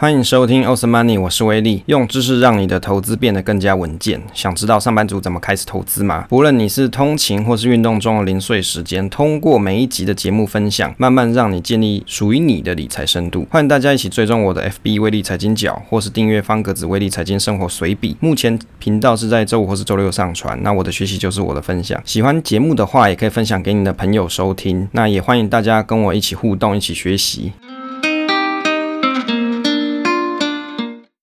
欢迎收听 Awesome Money，我是威力，用知识让你的投资变得更加稳健。想知道上班族怎么开始投资吗？不论你是通勤或是运动中的零碎时间，通过每一集的节目分享，慢慢让你建立属于你的理财深度。欢迎大家一起追踪我的 FB 威力财经角，或是订阅方格子威力财经生活随笔。目前频道是在周五或是周六上传。那我的学习就是我的分享。喜欢节目的话，也可以分享给你的朋友收听。那也欢迎大家跟我一起互动，一起学习。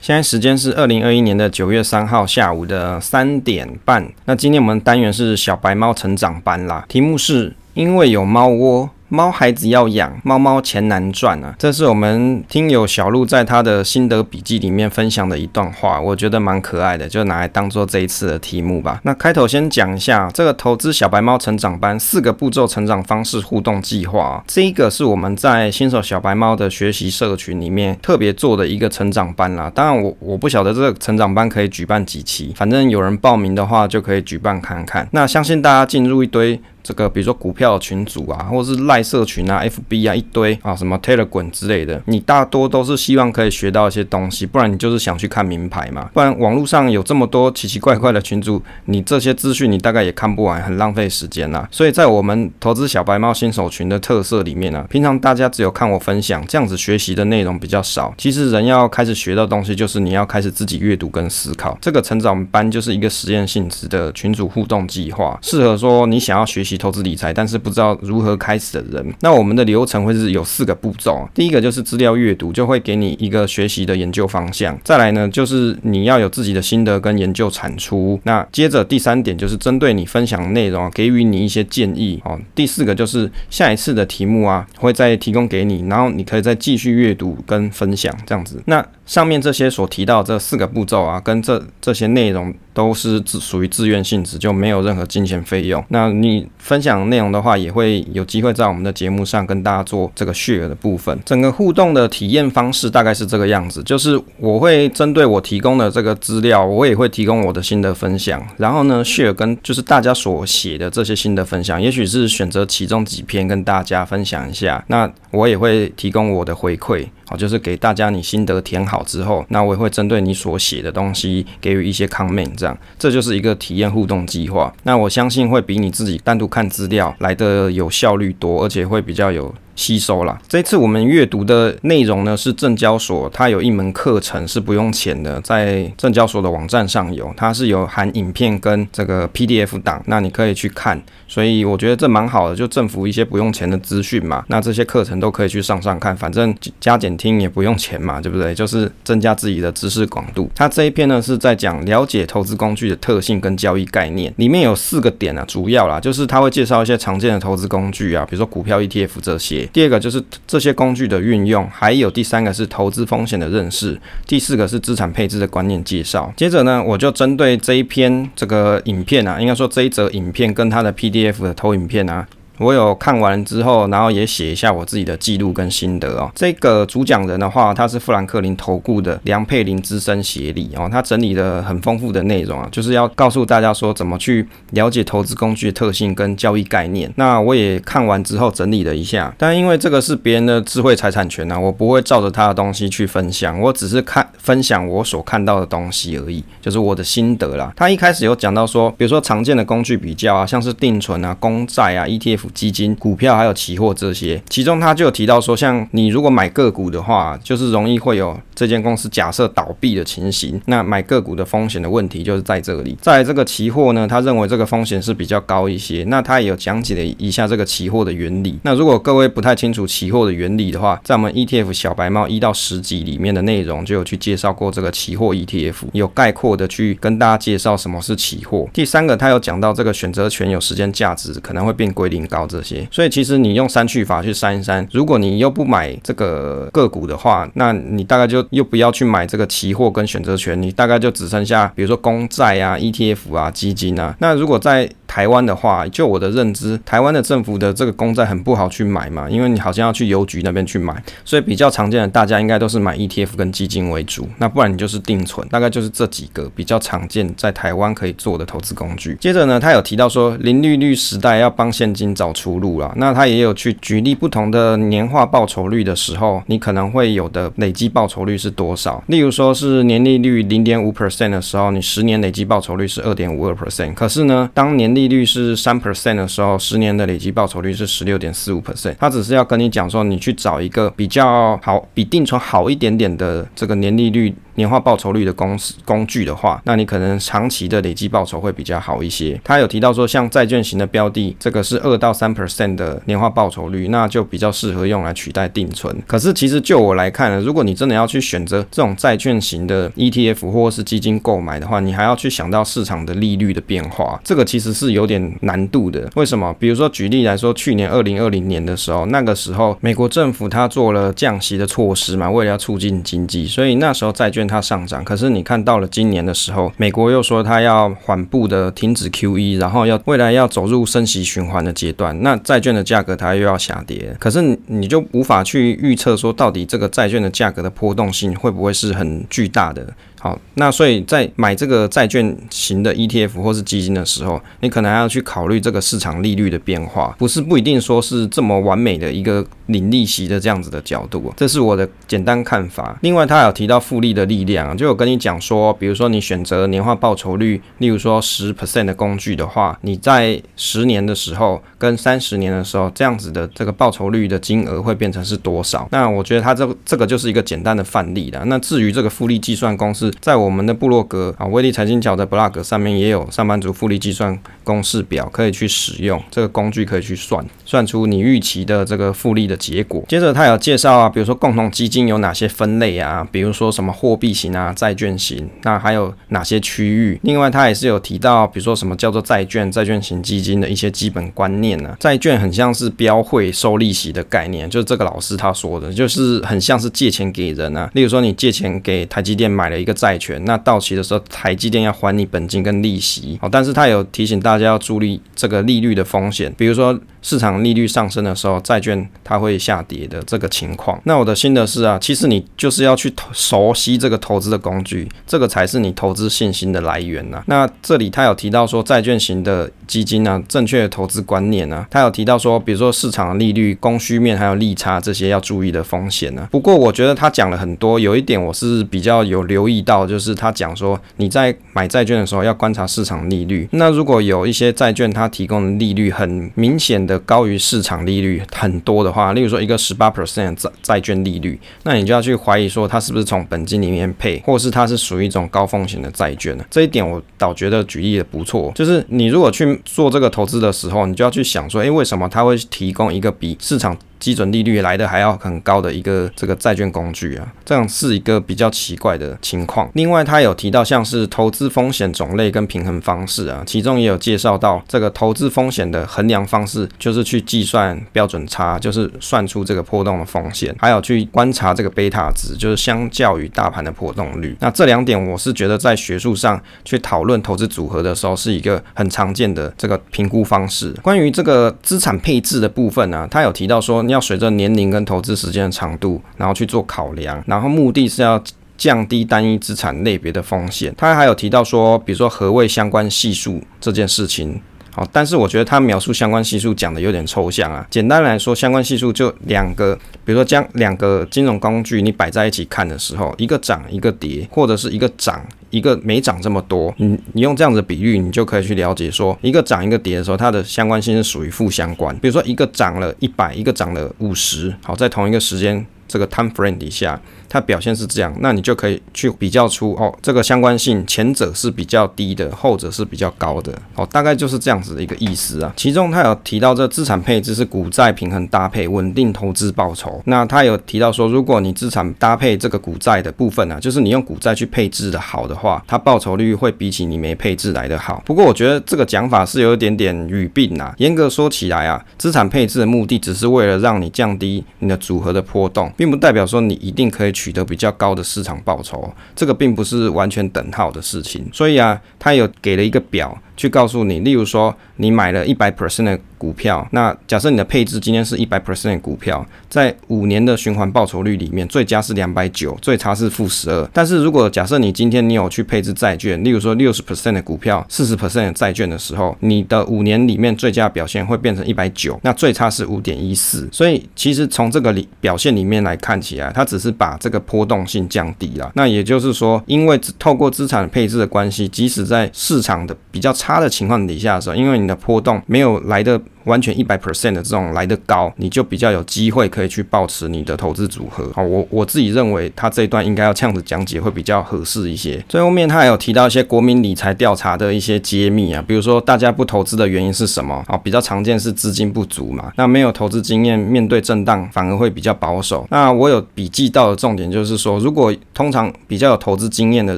现在时间是二零二一年的九月三号下午的三点半。那今天我们单元是小白猫成长班啦，题目是因为有猫窝。猫孩子要养，猫猫钱难赚啊！这是我们听友小鹿在他的心得笔记里面分享的一段话，我觉得蛮可爱的，就拿来当做这一次的题目吧。那开头先讲一下这个投资小白猫成长班四个步骤成长方式互动计划啊，这一个是我们在新手小白猫的学习社群里面特别做的一个成长班啦。当然我我不晓得这个成长班可以举办几期，反正有人报名的话就可以举办看看。那相信大家进入一堆。这个比如说股票群组啊，或者是赖社群啊、FB 啊一堆啊，什么 Telegram 之类的，你大多都是希望可以学到一些东西，不然你就是想去看名牌嘛。不然网络上有这么多奇奇怪怪的群组，你这些资讯你大概也看不完，很浪费时间啦。所以在我们投资小白猫新手群的特色里面呢、啊，平常大家只有看我分享，这样子学习的内容比较少。其实人要开始学到东西，就是你要开始自己阅读跟思考。这个成长班就是一个实验性质的群组互动计划，适合说你想要学习。投资理财，但是不知道如何开始的人，那我们的流程会是有四个步骤。第一个就是资料阅读，就会给你一个学习的研究方向。再来呢，就是你要有自己的心得跟研究产出。那接着第三点就是针对你分享内容，给予你一些建议哦。第四个就是下一次的题目啊，会再提供给你，然后你可以再继续阅读跟分享这样子。那上面这些所提到这四个步骤啊，跟这这些内容都是自属于自愿性质，就没有任何金钱费用。那你分享内容的话，也会有机会在我们的节目上跟大家做这个 share 的部分。整个互动的体验方式大概是这个样子，就是我会针对我提供的这个资料，我也会提供我的心得分享。然后呢，share 跟就是大家所写的这些心得分享，也许是选择其中几篇跟大家分享一下。那我也会提供我的回馈。好，就是给大家你心得填好之后，那我也会针对你所写的东西给予一些 comment，这样，这就是一个体验互动计划。那我相信会比你自己单独看资料来的有效率多，而且会比较有。吸收了。这次我们阅读的内容呢，是证交所，它有一门课程是不用钱的，在证交所的网站上有，它是有含影片跟这个 PDF 档，那你可以去看。所以我觉得这蛮好的，就政府一些不用钱的资讯嘛，那这些课程都可以去上上看，反正加减听也不用钱嘛，对不对？就是增加自己的知识广度。它这一篇呢是在讲了解投资工具的特性跟交易概念，里面有四个点啊，主要啦，就是它会介绍一些常见的投资工具啊，比如说股票、ETF 这些。第二个就是这些工具的运用，还有第三个是投资风险的认识，第四个是资产配置的观念介绍。接着呢，我就针对这一篇这个影片啊，应该说这一则影片跟它的 PDF 的投影片啊。我有看完之后，然后也写一下我自己的记录跟心得哦。这个主讲人的话，他是富兰克林投顾的梁佩玲资深协理哦，他整理了很丰富的内容啊，就是要告诉大家说怎么去了解投资工具的特性跟交易概念。那我也看完之后整理了一下，但因为这个是别人的智慧财产权啊，我不会照着他的东西去分享，我只是看分享我所看到的东西而已，就是我的心得啦。他一开始有讲到说，比如说常见的工具比较啊，像是定存啊、公债啊、ETF。基金、股票还有期货这些，其中他就有提到说，像你如果买个股的话，就是容易会有这间公司假设倒闭的情形。那买个股的风险的问题就是在这里。在这个期货呢，他认为这个风险是比较高一些。那他也有讲解了一下这个期货的原理。那如果各位不太清楚期货的原理的话，在我们 ETF 小白猫一到十集里面的内容就有去介绍过这个期货 ETF，有概括的去跟大家介绍什么是期货。第三个，他有讲到这个选择权有时间价值，可能会变归零。到这些，所以其实你用删去法去删一删，如果你又不买这个个股的话，那你大概就又不要去买这个期货跟选择权，你大概就只剩下比如说公债啊、ETF 啊、基金啊。那如果在台湾的话，就我的认知，台湾的政府的这个公债很不好去买嘛，因为你好像要去邮局那边去买，所以比较常见的大家应该都是买 ETF 跟基金为主，那不然你就是定存，大概就是这几个比较常见在台湾可以做的投资工具。接着呢，他有提到说零利率时代要帮现金找出路了，那他也有去举例不同的年化报酬率的时候，你可能会有的累积报酬率是多少？例如说是年利率零点五 percent 的时候，你十年累积报酬率是二点五二 percent，可是呢，当年利利率是三 percent 的时候，十年的累计报酬率是十六点四五 percent。他只是要跟你讲说，你去找一个比较好、比定存好一点点的这个年利率。年化报酬率的公式工具的话，那你可能长期的累计报酬会比较好一些。他有提到说，像债券型的标的，这个是二到三 percent 的年化报酬率，那就比较适合用来取代定存。可是其实就我来看呢，如果你真的要去选择这种债券型的 ETF 或是基金购买的话，你还要去想到市场的利率的变化，这个其实是有点难度的。为什么？比如说举例来说，去年二零二零年的时候，那个时候美国政府它做了降息的措施嘛，为了要促进经济，所以那时候债券它上涨，可是你看到了今年的时候，美国又说它要缓步的停止 QE，然后要未来要走入升息循环的阶段，那债券的价格它又要下跌，可是你就无法去预测说到底这个债券的价格的波动性会不会是很巨大的。好，那所以在买这个债券型的 ETF 或是基金的时候，你可能还要去考虑这个市场利率的变化，不是不一定说是这么完美的一个领利息的这样子的角度，这是我的简单看法。另外，他有提到复利的力量，就有跟你讲说，比如说你选择年化报酬率，例如说十 percent 的工具的话，你在十年的时候跟三十年的时候，这样子的这个报酬率的金额会变成是多少？那我觉得它这这个就是一个简单的范例了。那至于这个复利计算公式，在我们的部落格啊，威力财经角的 blog 上面也有上班族复利计算公式表可以去使用，这个工具可以去算，算出你预期的这个复利的结果。接着他有介绍啊，比如说共同基金有哪些分类啊，比如说什么货币型啊、债券型，那还有哪些区域？另外他也是有提到，比如说什么叫做债券、债券型基金的一些基本观念呢、啊？债券很像是标会收利息的概念，就是这个老师他说的，就是很像是借钱给人啊。例如说你借钱给台积电买了一个债。债权，那到期的时候，台积电要还你本金跟利息。好，但是他有提醒大家要注意这个利率的风险，比如说。市场利率上升的时候，债券它会下跌的这个情况。那我的心得是啊，其实你就是要去熟悉这个投资的工具，这个才是你投资信心的来源呐。那这里他有提到说，债券型的基金呢，正确的投资观念呢，他有提到说，比如说市场利率、供需面还有利差这些要注意的风险呢。不过我觉得他讲了很多，有一点我是比较有留意到，就是他讲说你在买债券的时候要观察市场利率。那如果有一些债券它提供的利率很明显的高于市场利率很多的话，例如说一个十八 percent 债债券利率，那你就要去怀疑说它是不是从本金里面配，或是它是属于一种高风险的债券呢？这一点我倒觉得举例也不错，就是你如果去做这个投资的时候，你就要去想说，诶，为什么它会提供一个比市场基准利率来的还要很高的一个这个债券工具啊，这样是一个比较奇怪的情况。另外，他有提到像是投资风险种类跟平衡方式啊，其中也有介绍到这个投资风险的衡量方式，就是去计算标准差，就是算出这个波动的风险，还有去观察这个贝塔值，就是相较于大盘的波动率。那这两点我是觉得在学术上去讨论投资组合的时候，是一个很常见的这个评估方式。关于这个资产配置的部分呢、他有提到说。你要随着年龄跟投资时间的长度，然后去做考量，然后目的是要降低单一资产类别的风险。他还有提到说，比如说何谓相关系数这件事情。好，但是我觉得他描述相关系数讲的有点抽象啊。简单来说，相关系数就两个，比如说将两个金融工具你摆在一起看的时候，一个涨一个跌，或者是一个涨一个没涨这么多，你你用这样子的比喻，你就可以去了解说，一个涨一个跌的时候，它的相关性是属于负相关。比如说一个涨了一百，一个涨了五十，好，在同一个时间这个 time frame 底下。它表现是这样，那你就可以去比较出哦，这个相关性，前者是比较低的，后者是比较高的，哦，大概就是这样子的一个意思啊。其中他有提到，这资产配置是股债平衡搭配，稳定投资报酬。那他有提到说，如果你资产搭配这个股债的部分啊，就是你用股债去配置的好的话，它报酬率会比起你没配置来的好。不过我觉得这个讲法是有一点点语病啊。严格说起来啊，资产配置的目的只是为了让你降低你的组合的波动，并不代表说你一定可以取得比较高的市场报酬，这个并不是完全等号的事情。所以啊，他有给了一个表，去告诉你，例如说你买了一百 percent 的股票，那假设你的配置今天是一百 percent 的股票，在五年的循环报酬率里面，最佳是两百九，最差是负十二。但是如果假设你今天你有去配置债券，例如说六十 percent 的股票，四十 percent 的债券的时候，你的五年里面最佳表现会变成一百九，那最差是五点一四。所以其实从这个里表现里面来看起来，它只是把这个波动性降低了。那也就是说，因为透过资产配置的关系，即使在市场的比较差他的情况底下的时候，因为你的波动没有来的。完全一百 percent 的这种来的高，你就比较有机会可以去保持你的投资组合。好，我我自己认为他这一段应该要这样子讲解会比较合适一些。最后面他还有提到一些国民理财调查的一些揭秘啊，比如说大家不投资的原因是什么？啊，比较常见是资金不足嘛。那没有投资经验，面对震荡反而会比较保守。那我有笔记到的重点就是说，如果通常比较有投资经验的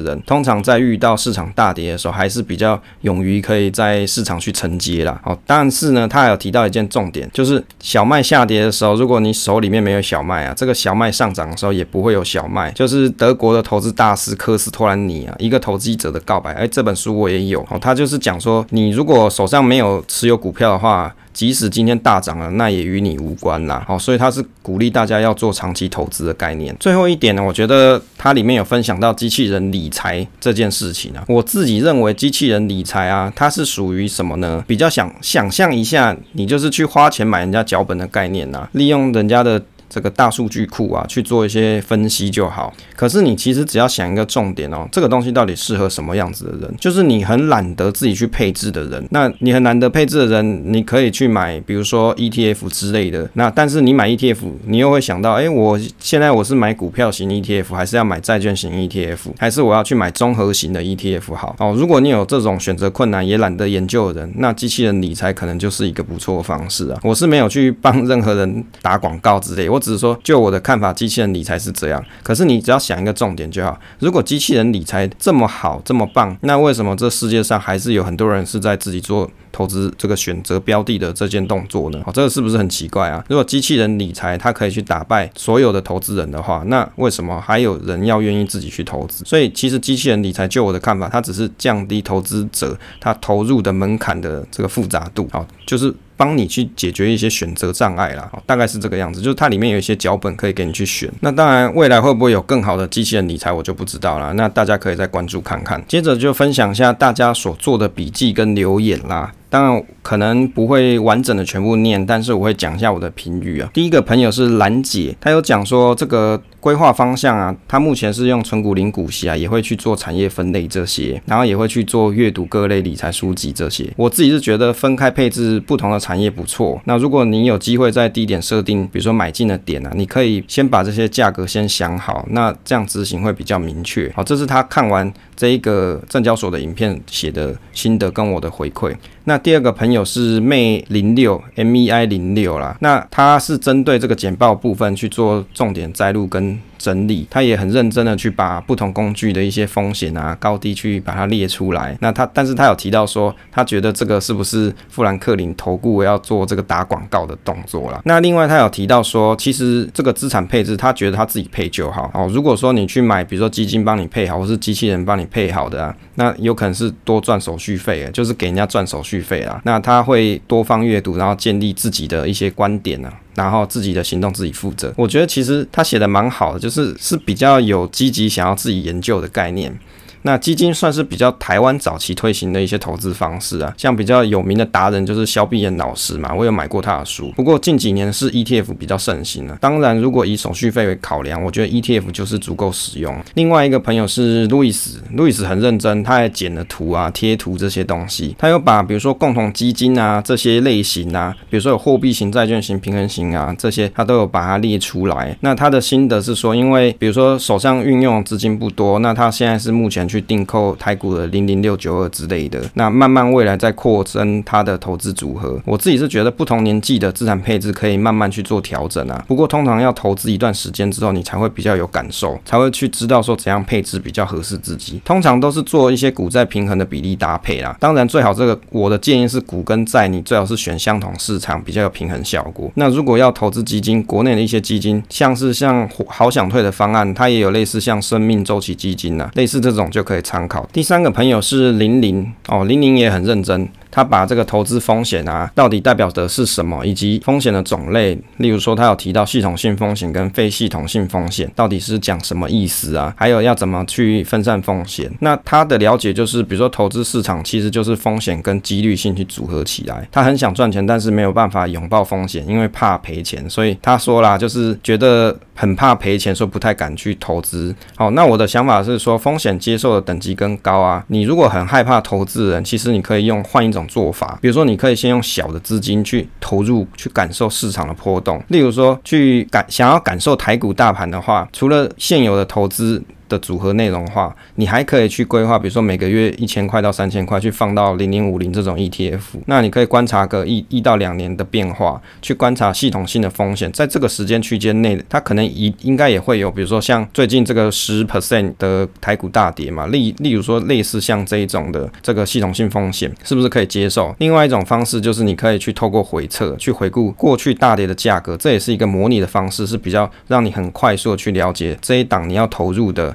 人，通常在遇到市场大跌的时候，还是比较勇于可以在市场去承接啦。好，但是呢，他还有。提到一件重点，就是小麦下跌的时候，如果你手里面没有小麦啊，这个小麦上涨的时候也不会有小麦。就是德国的投资大师科斯托兰尼啊，一个投资者的告白，哎，这本书我也有哦。他就是讲说，你如果手上没有持有股票的话。即使今天大涨了，那也与你无关啦。好，所以它是鼓励大家要做长期投资的概念。最后一点呢，我觉得它里面有分享到机器人理财这件事情啊。我自己认为机器人理财啊，它是属于什么呢？比较想想象一下，你就是去花钱买人家脚本的概念呐，利用人家的。这个大数据库啊，去做一些分析就好。可是你其实只要想一个重点哦，这个东西到底适合什么样子的人？就是你很懒得自己去配置的人。那你很懒得配置的人，你可以去买，比如说 ETF 之类的。那但是你买 ETF，你又会想到，哎，我现在我是买股票型 ETF，还是要买债券型 ETF，还是我要去买综合型的 ETF 好？哦，如果你有这种选择困难，也懒得研究的人，那机器人理财可能就是一个不错的方式啊。我是没有去帮任何人打广告之类，我。我只是说，就我的看法，机器人理财是这样。可是你只要想一个重点就好。如果机器人理财这么好，这么棒，那为什么这世界上还是有很多人是在自己做投资这个选择标的的这件动作呢？哦，这个是不是很奇怪啊？如果机器人理财它可以去打败所有的投资人的话，那为什么还有人要愿意自己去投资？所以其实机器人理财，就我的看法，它只是降低投资者他投入的门槛的这个复杂度。好，就是。帮你去解决一些选择障碍啦，大概是这个样子，就是它里面有一些脚本可以给你去选。那当然，未来会不会有更好的机器人理财，我就不知道了。那大家可以再关注看看。接着就分享一下大家所做的笔记跟留言啦。当然可能不会完整的全部念，但是我会讲一下我的评语啊。第一个朋友是兰姐，她有讲说这个规划方向啊，她目前是用存股零股息啊，也会去做产业分类这些，然后也会去做阅读各类理财书籍这些。我自己是觉得分开配置不同的产业不错。那如果你有机会在低点设定，比如说买进的点啊，你可以先把这些价格先想好，那这样执行会比较明确。好，这是他看完这一个证交所的影片写的心得跟我的回馈。那第二个朋友是 May 零六 M E I 零六啦，那他是针对这个简报部分去做重点摘录跟 and 整理，他也很认真的去把不同工具的一些风险啊、高低去把它列出来。那他，但是他有提到说，他觉得这个是不是富兰克林投顾要做这个打广告的动作啦？那另外他有提到说，其实这个资产配置，他觉得他自己配就好哦。如果说你去买，比如说基金帮你配好，或是机器人帮你配好的啊，那有可能是多赚手续费，就是给人家赚手续费啦。那他会多方阅读，然后建立自己的一些观点啊。然后自己的行动自己负责，我觉得其实他写的蛮好的，就是是比较有积极想要自己研究的概念。那基金算是比较台湾早期推行的一些投资方式啊，像比较有名的达人就是萧碧燕老师嘛，我有买过他的书。不过近几年是 ETF 比较盛行了。当然，如果以手续费为考量，我觉得 ETF 就是足够使用。另外一个朋友是路易斯，路易斯很认真，他还剪了图啊、贴图这些东西。他有把比如说共同基金啊这些类型啊，比如说有货币型、债券型、平衡型啊这些，他都有把它列出来。那他的心得是说，因为比如说手上运用资金不多，那他现在是目前。去去订购台股的零零六九二之类的，那慢慢未来再扩增它的投资组合。我自己是觉得不同年纪的资产配置可以慢慢去做调整啊。不过通常要投资一段时间之后，你才会比较有感受，才会去知道说怎样配置比较合适自己。通常都是做一些股债平衡的比例搭配啦。当然最好这个我的建议是股跟债你最好是选相同市场，比较有平衡效果。那如果要投资基金，国内的一些基金，像是像好想退的方案，它也有类似像生命周期基金、啊，类似这种。就就可以参考。第三个朋友是玲玲哦，玲玲也很认真。他把这个投资风险啊，到底代表的是什么，以及风险的种类，例如说他有提到系统性风险跟非系统性风险，到底是讲什么意思啊？还有要怎么去分散风险？那他的了解就是，比如说投资市场其实就是风险跟几率性去组合起来。他很想赚钱，但是没有办法拥抱风险，因为怕赔钱，所以他说啦，就是觉得很怕赔钱，说不太敢去投资。好，那我的想法是说，风险接受的等级更高啊。你如果很害怕投资人，其实你可以用换一种。种做法，比如说，你可以先用小的资金去投入，去感受市场的波动。例如说，去感想要感受台股大盘的话，除了现有的投资。的组合内容的话，你还可以去规划，比如说每个月一千块到三千块去放到零零五零这种 ETF，那你可以观察个一一到两年的变化，去观察系统性的风险，在这个时间区间内，它可能一应该也会有，比如说像最近这个十 percent 的台股大跌嘛，例例如说类似像这一种的这个系统性风险，是不是可以接受？另外一种方式就是你可以去透过回测去回顾过去大跌的价格，这也是一个模拟的方式，是比较让你很快速的去了解这一档你要投入的。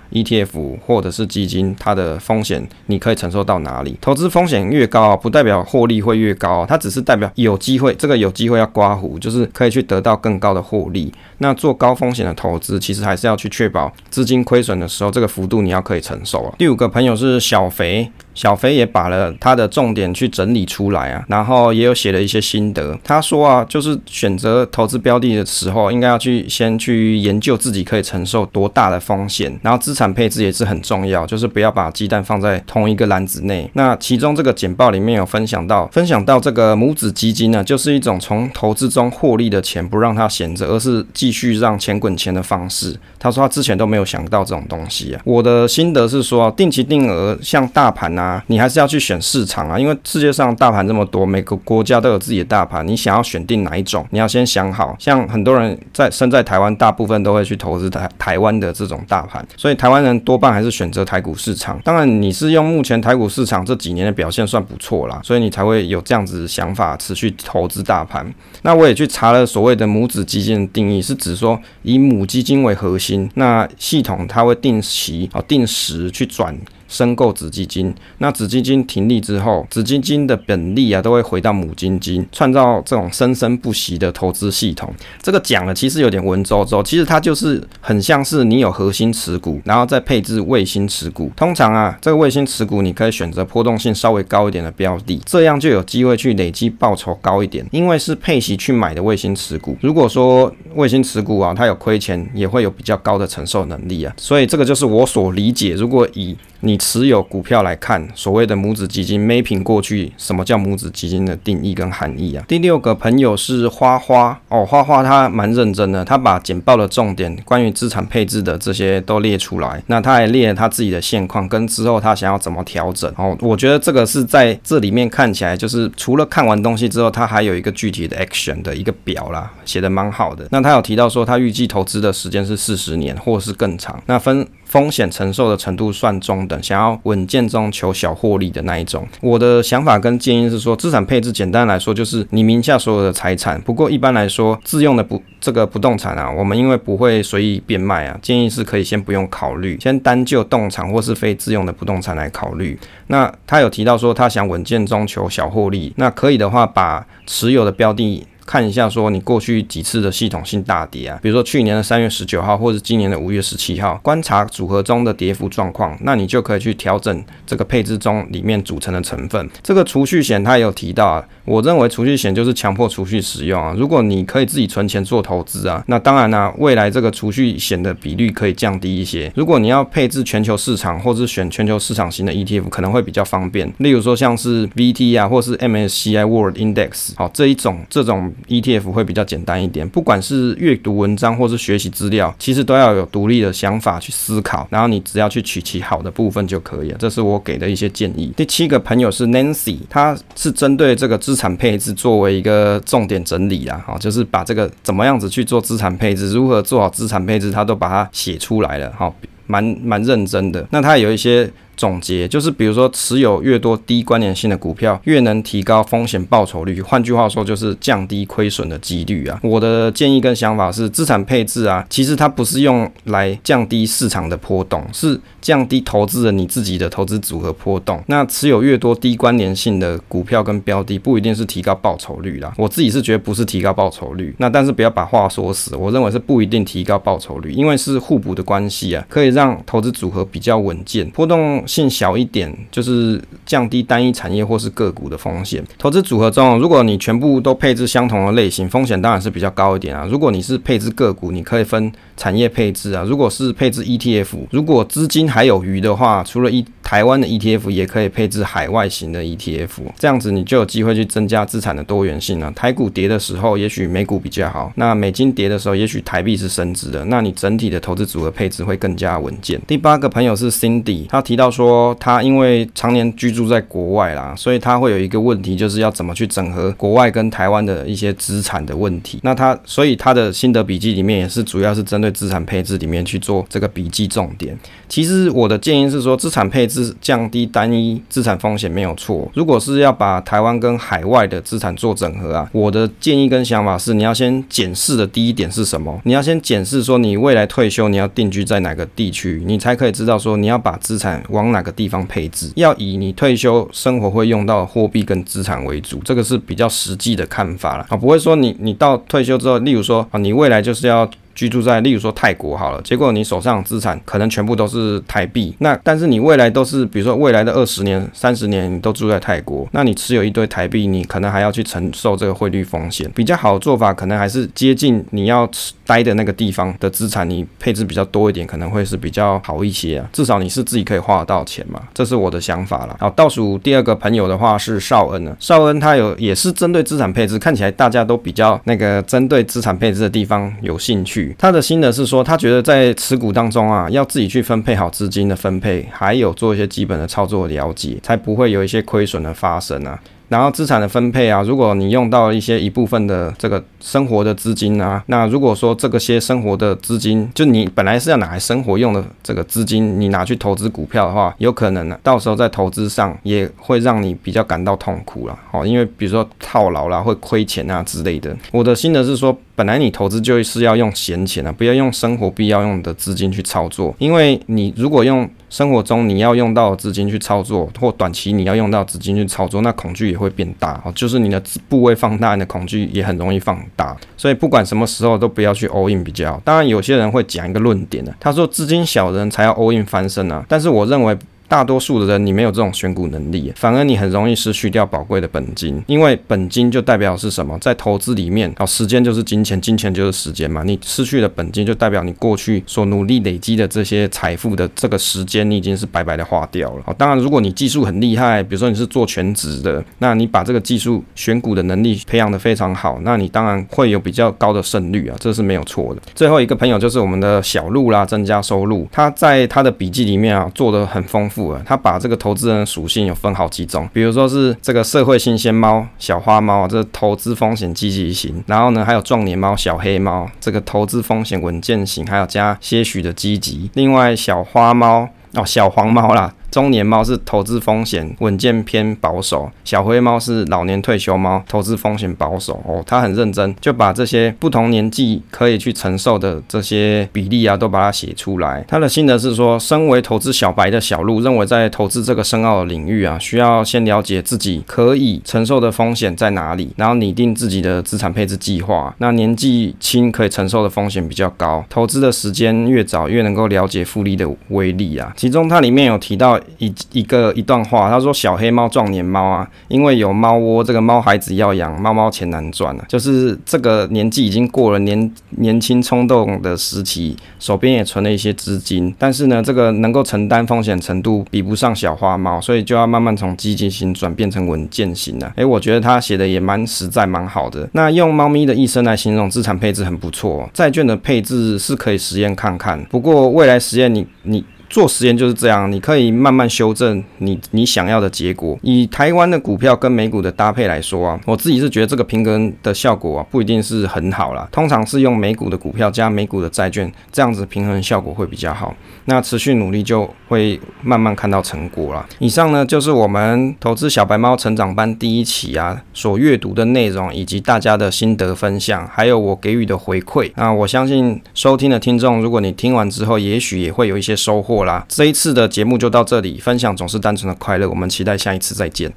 ETF 或者是基金，它的风险你可以承受到哪里？投资风险越高，不代表获利会越高，它只是代表有机会。这个有机会要刮胡，就是可以去得到更高的获利。那做高风险的投资，其实还是要去确保资金亏损的时候，这个幅度你要可以承受啊。第五个朋友是小肥。小肥也把了他的重点去整理出来啊，然后也有写了一些心得。他说啊，就是选择投资标的的时候，应该要去先去研究自己可以承受多大的风险，然后资产配置也是很重要，就是不要把鸡蛋放在同一个篮子内。那其中这个简报里面有分享到，分享到这个母子基金呢，就是一种从投资中获利的钱不让它闲着，而是继续让钱滚钱的方式。他说他之前都没有想到这种东西啊。我的心得是说，定期定额像大盘。啊，你还是要去选市场啊，因为世界上大盘这么多，每个国家都有自己的大盘，你想要选定哪一种，你要先想好。像很多人在身在台湾，大部分都会去投资台台湾的这种大盘，所以台台湾人多半还是选择台股市场。当然，你是用目前台股市场这几年的表现算不错啦，所以你才会有这样子想法，持续投资大盘。那我也去查了所谓的母子基金的定义，是指说以母基金为核心，那系统它会定期啊定时去转。申购子基金，那子基金停利之后，子基金的本利啊都会回到母基金，创造这种生生不息的投资系统。这个讲了其实有点文绉绉，其实它就是很像是你有核心持股，然后再配置卫星持股。通常啊，这个卫星持股你可以选择波动性稍微高一点的标的，这样就有机会去累积报酬高一点，因为是配息去买的卫星持股。如果说卫星持股啊，它有亏钱，也会有比较高的承受能力啊。所以这个就是我所理解，如果以你持有股票来看，所谓的母子基金，mapping 过去什么叫母子基金的定义跟含义啊？第六个朋友是花花哦，花花他蛮认真的，他把简报的重点，关于资产配置的这些都列出来，那他还列了他自己的现况跟之后他想要怎么调整哦。我觉得这个是在这里面看起来，就是除了看完东西之后，他还有一个具体的 action 的一个表啦，写得蛮好的。那他有提到说，他预计投资的时间是四十年或是更长，那分。风险承受的程度算中等，想要稳健中求小获利的那一种。我的想法跟建议是说，资产配置简单来说就是你名下所有的财产。不过一般来说，自用的不这个不动产啊，我们因为不会随意变卖啊，建议是可以先不用考虑，先单就动产或是非自用的不动产来考虑。那他有提到说他想稳健中求小获利，那可以的话把持有的标的。看一下，说你过去几次的系统性大跌啊，比如说去年的三月十九号，或者今年的五月十七号，观察组合中的跌幅状况，那你就可以去调整这个配置中里面组成的成分。这个储蓄险它也有提到啊，我认为储蓄险就是强迫储蓄使用啊。如果你可以自己存钱做投资啊，那当然呢、未来这个储蓄险的比率可以降低一些。如果你要配置全球市场，或是选全球市场型的 ETF，可能会比较方便。例如说像是 VT 啊，或是 MSCI World Index，好这一种这种。ETF 会比较简单一点，不管是阅读文章或是学习资料，其实都要有独立的想法去思考，然后你只要去取其好的部分就可以了。这是我给的一些建议。第七个朋友是 Nancy，他是针对这个资产配置作为一个重点整理啦，哈，就是把这个怎么样子去做资产配置，如何做好资产配置，他都把它写出来了，哈，蛮蛮认真的。那他有一些。总结，就是比如说持有越多低关联性的股票，越能提高风险报酬率。换句话说，就是降低亏损的几率啊。我的建议跟想法是，资产配置啊，其实它不是用来降低市场的波动，是降低投资人你自己的投资组合波动。那持有越多低关联性的股票跟标的，不一定是提高报酬率啦。我自己是觉得不是提高报酬率，那但是不要把话说死，我认为是不一定提高报酬率，因为是互补的关系啊，可以让投资组合比较稳健，波动性小一点，就是降低单一产业或是个股的风险。投资组合中，如果你全部都配置相同的类型，风险当然是比较高一点啊。如果你是配置个股，你可以分产业配置啊。如果是配置 ETF，如果资金还有余的话，除了一台湾的 ETF，也可以配置海外型的 ETF，这样子你就有机会去增加资产的多元性了。台股跌的时候，也许美股比较好；那美金跌的时候，也许台币是升值的。那你整体的投资组合配置会更加稳健。第八个朋友是 Cindy，他提到说，他因为常年居住在国外啦，所以他会有一个问题，就是要怎么去整合国外跟台湾的一些资产的问题。那他所以他的心得笔记里面也是主要是针对资产配置里面去做这个笔记重点。其实我的建议是说，资产配置降低单一资产风险没有错。如果是要把台湾跟海外的资产做整合啊，我的建议跟想法是，你要先检视的第一点是什么？你要先检视说你未来退休你要定居在哪个地区，你才可以知道说你要把资产往哪个地方配置。要以你退休生活会用到的货币跟资产为主，这个是比较实际的看法了啊，不会说你你到退休之后，例如说啊，你未来就是要。居住在，例如说泰国好了，结果你手上资产可能全部都是台币，那但是你未来都是，比如说未来的二十年、三十年你都住在泰国，那你持有一堆台币，你可能还要去承受这个汇率风险。比较好的做法可能还是接近你要持待的那个地方的资产，你配置比较多一点，可能会是比较好一些啊。至少你是自己可以花得到钱嘛，这是我的想法了。好，倒数第二个朋友的话是少恩呢，少恩他有也是针对资产配置，看起来大家都比较那个针对资产配置的地方有兴趣。他的心得是说，他觉得在持股当中啊，要自己去分配好资金的分配，还有做一些基本的操作了解，才不会有一些亏损的发生啊。然后资产的分配啊，如果你用到一些一部分的这个生活的资金啊，那如果说这个些生活的资金，就你本来是要拿来生活用的这个资金，你拿去投资股票的话，有可能呢，到时候在投资上也会让你比较感到痛苦了。哦，因为比如说套牢啦，会亏钱啊之类的。我的心得是说，本来你投资就是要用闲钱啊，不要用生活必要用的资金去操作，因为你如果用生活中你要用到资金去操作，或短期你要用到资金去操作，那恐惧也会变大哦，就是你的部位放大，你的恐惧也很容易放大。所以不管什么时候都不要去 all in 比较。当然，有些人会讲一个论点呢，他说资金小人才要 all in 翻身啊，但是我认为。大多数的人，你没有这种选股能力，反而你很容易失去掉宝贵的本金，因为本金就代表是什么？在投资里面，哦，时间就是金钱，金钱就是时间嘛。你失去了本金，就代表你过去所努力累积的这些财富的这个时间，你已经是白白的花掉了。哦，当然，如果你技术很厉害，比如说你是做全职的，那你把这个技术选股的能力培养得非常好，那你当然会有比较高的胜率啊，这是没有错的。最后一个朋友就是我们的小鹿啦，增加收入，他在他的笔记里面啊做得很丰富。他把这个投资人属性有分好几种，比如说是这个社会新鲜猫、小花猫，这投资风险积极型，然后呢还有壮年猫、小黑猫，这个投资风险稳健型，还有加些许的积极。另外小花猫哦，小黄猫啦。中年猫是投资风险稳健偏保守，小灰猫是老年退休猫，投资风险保守哦。他很认真，就把这些不同年纪可以去承受的这些比例啊，都把它写出来。他的心得是说，身为投资小白的小鹿认为，在投资这个深奥的领域啊，需要先了解自己可以承受的风险在哪里，然后拟定自己的资产配置计划。那年纪轻可以承受的风险比较高，投资的时间越早，越能够了解复利的威力啊。其中它里面有提到。一一个一段话，他说：“小黑猫壮年猫啊，因为有猫窝，这个猫孩子要养，猫猫钱难赚啊。就是这个年纪已经过了年年轻冲动的时期，手边也存了一些资金，但是呢，这个能够承担风险程度比不上小花猫，所以就要慢慢从积极型转变成稳健型了。诶，我觉得他写的也蛮实在，蛮好的。那用猫咪的一生来形容资产配置很不错，债券的配置是可以实验看看，不过未来实验你你。做实验就是这样，你可以慢慢修正你你想要的结果。以台湾的股票跟美股的搭配来说啊，我自己是觉得这个平衡的效果啊不一定是很好啦。通常是用美股的股票加美股的债券，这样子平衡效果会比较好。那持续努力就会慢慢看到成果了。以上呢就是我们投资小白猫成长班第一期啊所阅读的内容，以及大家的心得分享，还有我给予的回馈。那我相信收听的听众，如果你听完之后，也许也会有一些收获啦。这一次的节目就到这里，分享总是单纯的快乐。我们期待下一次再见。